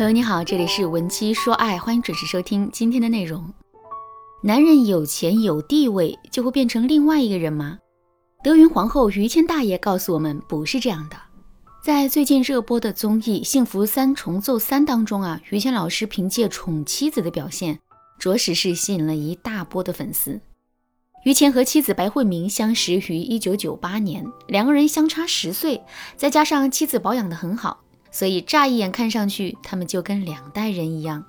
朋友你好，这里是文姬说爱，欢迎准时收听今天的内容。男人有钱有地位就会变成另外一个人吗？德云皇后于谦大爷告诉我们，不是这样的。在最近热播的综艺《幸福三重奏三》当中啊，于谦老师凭借宠妻子的表现，着实是吸引了一大波的粉丝。于谦和妻子白慧明相识于一九九八年，两个人相差十岁，再加上妻子保养的很好。所以乍一眼看上去，他们就跟两代人一样。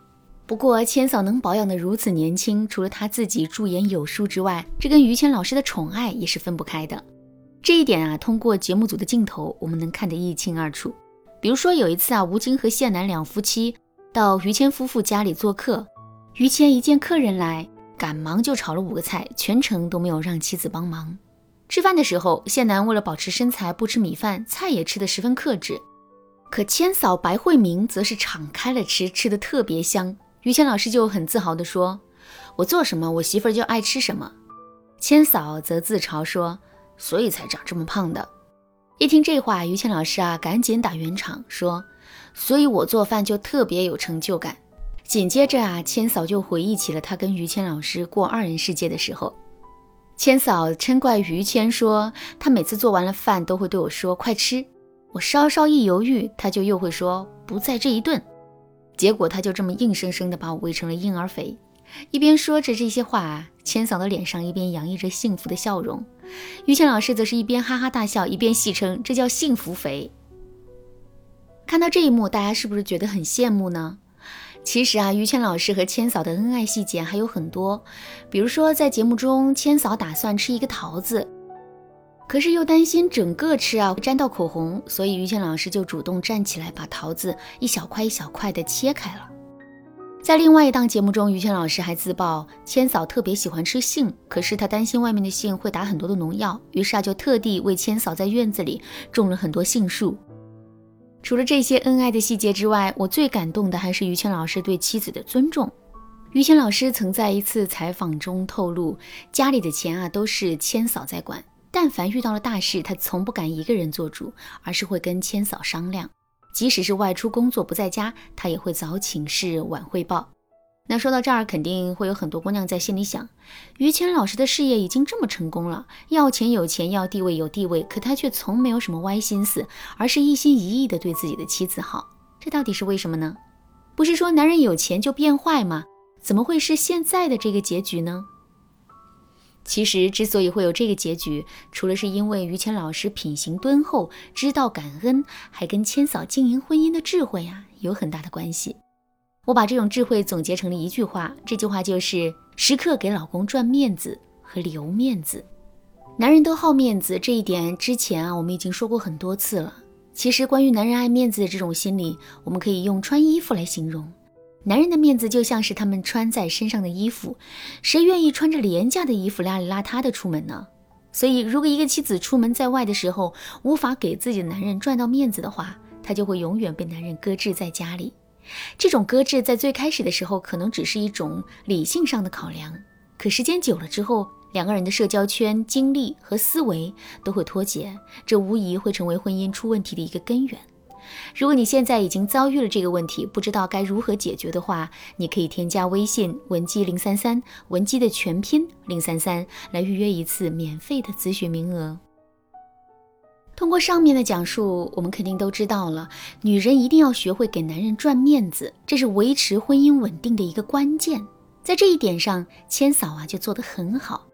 不过千嫂能保养得如此年轻，除了她自己驻颜有术之外，这跟于谦老师的宠爱也是分不开的。这一点啊，通过节目组的镜头，我们能看得一清二楚。比如说有一次啊，吴京和谢楠两夫妻到于谦夫妇家里做客，于谦一见客人来，赶忙就炒了五个菜，全程都没有让妻子帮忙。吃饭的时候，谢楠为了保持身材，不吃米饭，菜也吃得十分克制。可千嫂白慧明则是敞开了吃，吃的特别香。于谦老师就很自豪地说：“我做什么，我媳妇儿就爱吃什么。”千嫂则自嘲说：“所以才长这么胖的。”一听这话，于谦老师啊，赶紧打圆场说：“所以我做饭就特别有成就感。”紧接着啊，千嫂就回忆起了她跟于谦老师过二人世界的时候，千嫂嗔怪于谦说：“他每次做完了饭都会对我说，快吃。”我稍稍一犹豫，他就又会说不在这一顿，结果他就这么硬生生的把我喂成了婴儿肥。一边说着这些话，千嫂的脸上一边洋溢着幸福的笑容，于谦老师则是一边哈哈大笑，一边戏称这叫幸福肥。看到这一幕，大家是不是觉得很羡慕呢？其实啊，于谦老师和千嫂的恩爱细节还有很多，比如说在节目中，千嫂打算吃一个桃子。可是又担心整个吃啊会沾到口红，所以于谦老师就主动站起来，把桃子一小块一小块的切开了。在另外一档节目中，于谦老师还自曝千嫂特别喜欢吃杏，可是他担心外面的杏会打很多的农药，于是啊就特地为千嫂在院子里种了很多杏树。除了这些恩爱的细节之外，我最感动的还是于谦老师对妻子的尊重。于谦老师曾在一次采访中透露，家里的钱啊都是千嫂在管。但凡遇到了大事，他从不敢一个人做主，而是会跟千嫂商量。即使是外出工作不在家，他也会早请示晚汇报。那说到这儿，肯定会有很多姑娘在心里想：于谦老师的事业已经这么成功了，要钱有钱，要地位有地位，可他却从没有什么歪心思，而是一心一意的对自己的妻子好。这到底是为什么呢？不是说男人有钱就变坏吗？怎么会是现在的这个结局呢？其实之所以会有这个结局，除了是因为于谦老师品行敦厚、知道感恩，还跟千嫂经营婚姻的智慧啊有很大的关系。我把这种智慧总结成了一句话，这句话就是时刻给老公赚面子和留面子。男人都好面子这一点，之前啊我们已经说过很多次了。其实关于男人爱面子的这种心理，我们可以用穿衣服来形容。男人的面子就像是他们穿在身上的衣服，谁愿意穿着廉价的衣服邋里邋遢的出门呢？所以，如果一个妻子出门在外的时候无法给自己的男人赚到面子的话，她就会永远被男人搁置在家里。这种搁置在最开始的时候可能只是一种理性上的考量，可时间久了之后，两个人的社交圈、精力和思维都会脱节，这无疑会成为婚姻出问题的一个根源。如果你现在已经遭遇了这个问题，不知道该如何解决的话，你可以添加微信文姬零三三，文姬的全拼零三三，来预约一次免费的咨询名额。通过上面的讲述，我们肯定都知道了，女人一定要学会给男人赚面子，这是维持婚姻稳定的一个关键。在这一点上，千嫂啊就做得很好。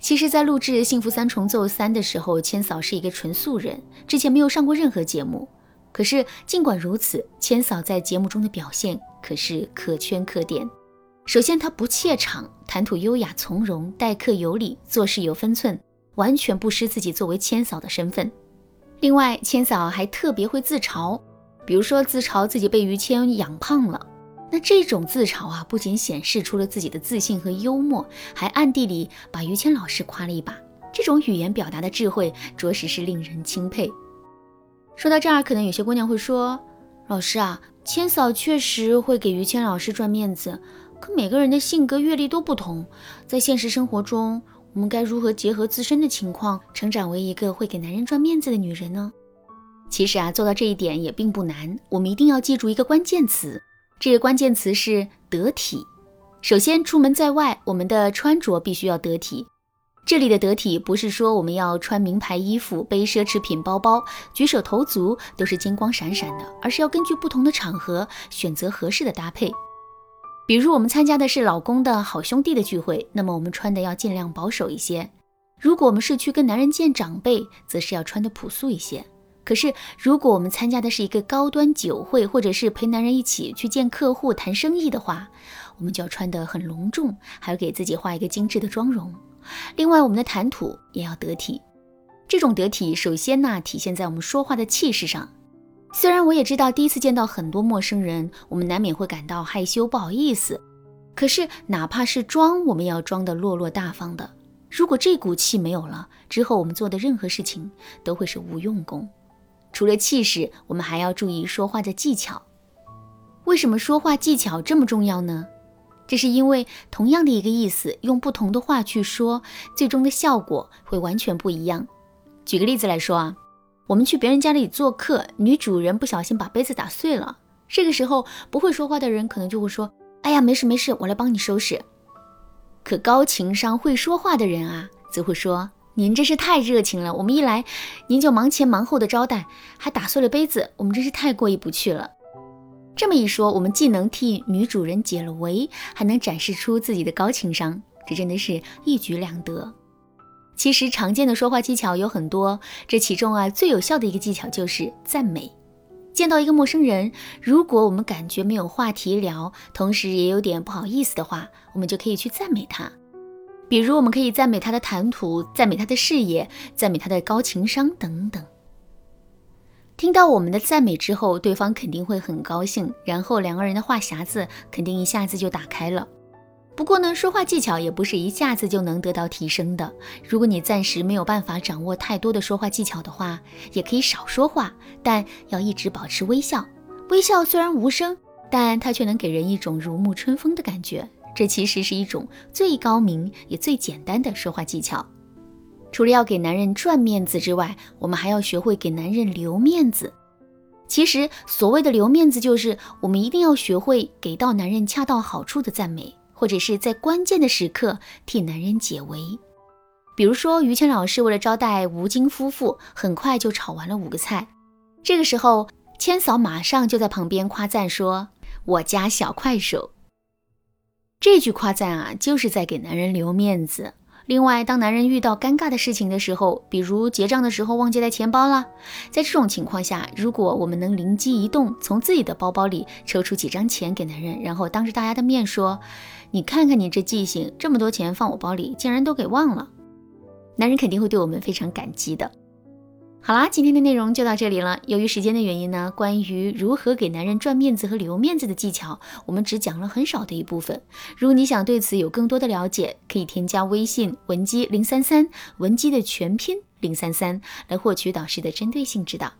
其实，在录制《幸福三重奏三》的时候，千嫂是一个纯素人，之前没有上过任何节目。可是，尽管如此，千嫂在节目中的表现可是可圈可点。首先，她不怯场，谈吐优雅从容，待客有礼，做事有分寸，完全不失自己作为千嫂的身份。另外，千嫂还特别会自嘲，比如说自嘲自己被于谦养胖了。那这种自嘲啊，不仅显示出了自己的自信和幽默，还暗地里把于谦老师夸了一把。这种语言表达的智慧，着实是令人钦佩。说到这儿，可能有些姑娘会说：“老师啊，千嫂确实会给于谦老师赚面子，可每个人的性格阅历都不同，在现实生活中，我们该如何结合自身的情况，成长为一个会给男人赚面子的女人呢？”其实啊，做到这一点也并不难。我们一定要记住一个关键词，这个关键词是得体。首先，出门在外，我们的穿着必须要得体。这里的得体，不是说我们要穿名牌衣服、背奢侈品包包、举手投足都是金光闪闪的，而是要根据不同的场合选择合适的搭配。比如，我们参加的是老公的好兄弟的聚会，那么我们穿的要尽量保守一些；如果我们是去跟男人见长辈，则是要穿的朴素一些。可是，如果我们参加的是一个高端酒会，或者是陪男人一起去见客户谈生意的话，我们就要穿得很隆重，还要给自己画一个精致的妆容。另外，我们的谈吐也要得体。这种得体，首先呢，体现在我们说话的气势上。虽然我也知道，第一次见到很多陌生人，我们难免会感到害羞、不好意思。可是，哪怕是装，我们也要装得落落大方的。如果这股气没有了，之后我们做的任何事情都会是无用功。除了气势，我们还要注意说话的技巧。为什么说话技巧这么重要呢？这是因为同样的一个意思，用不同的话去说，最终的效果会完全不一样。举个例子来说啊，我们去别人家里做客，女主人不小心把杯子打碎了，这个时候不会说话的人可能就会说：“哎呀，没事没事，我来帮你收拾。”可高情商会说话的人啊，则会说。您真是太热情了，我们一来，您就忙前忙后的招待，还打碎了杯子，我们真是太过意不去了。这么一说，我们既能替女主人解了围，还能展示出自己的高情商，这真的是一举两得。其实常见的说话技巧有很多，这其中啊最有效的一个技巧就是赞美。见到一个陌生人，如果我们感觉没有话题聊，同时也有点不好意思的话，我们就可以去赞美他。比如，我们可以赞美他的谈吐，赞美他的事业，赞美他的高情商等等。听到我们的赞美之后，对方肯定会很高兴，然后两个人的话匣子肯定一下子就打开了。不过呢，说话技巧也不是一下子就能得到提升的。如果你暂时没有办法掌握太多的说话技巧的话，也可以少说话，但要一直保持微笑。微笑虽然无声，但它却能给人一种如沐春风的感觉。这其实是一种最高明也最简单的说话技巧。除了要给男人赚面子之外，我们还要学会给男人留面子。其实所谓的留面子，就是我们一定要学会给到男人恰到好处的赞美，或者是在关键的时刻替男人解围。比如说，于谦老师为了招待吴京夫妇，很快就炒完了五个菜。这个时候，谦嫂马上就在旁边夸赞说：“我家小快手。”这句夸赞啊，就是在给男人留面子。另外，当男人遇到尴尬的事情的时候，比如结账的时候忘记带钱包了，在这种情况下，如果我们能灵机一动，从自己的包包里抽出几张钱给男人，然后当着大家的面说：“你看看你这记性，这么多钱放我包里，竟然都给忘了。”男人肯定会对我们非常感激的。好啦，今天的内容就到这里了。由于时间的原因呢，关于如何给男人赚面子和留面子的技巧，我们只讲了很少的一部分。如果你想对此有更多的了解，可以添加微信文姬零三三，文姬的全拼零三三，来获取导师的针对性指导。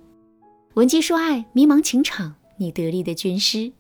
文姬说爱，迷茫情场，你得力的军师。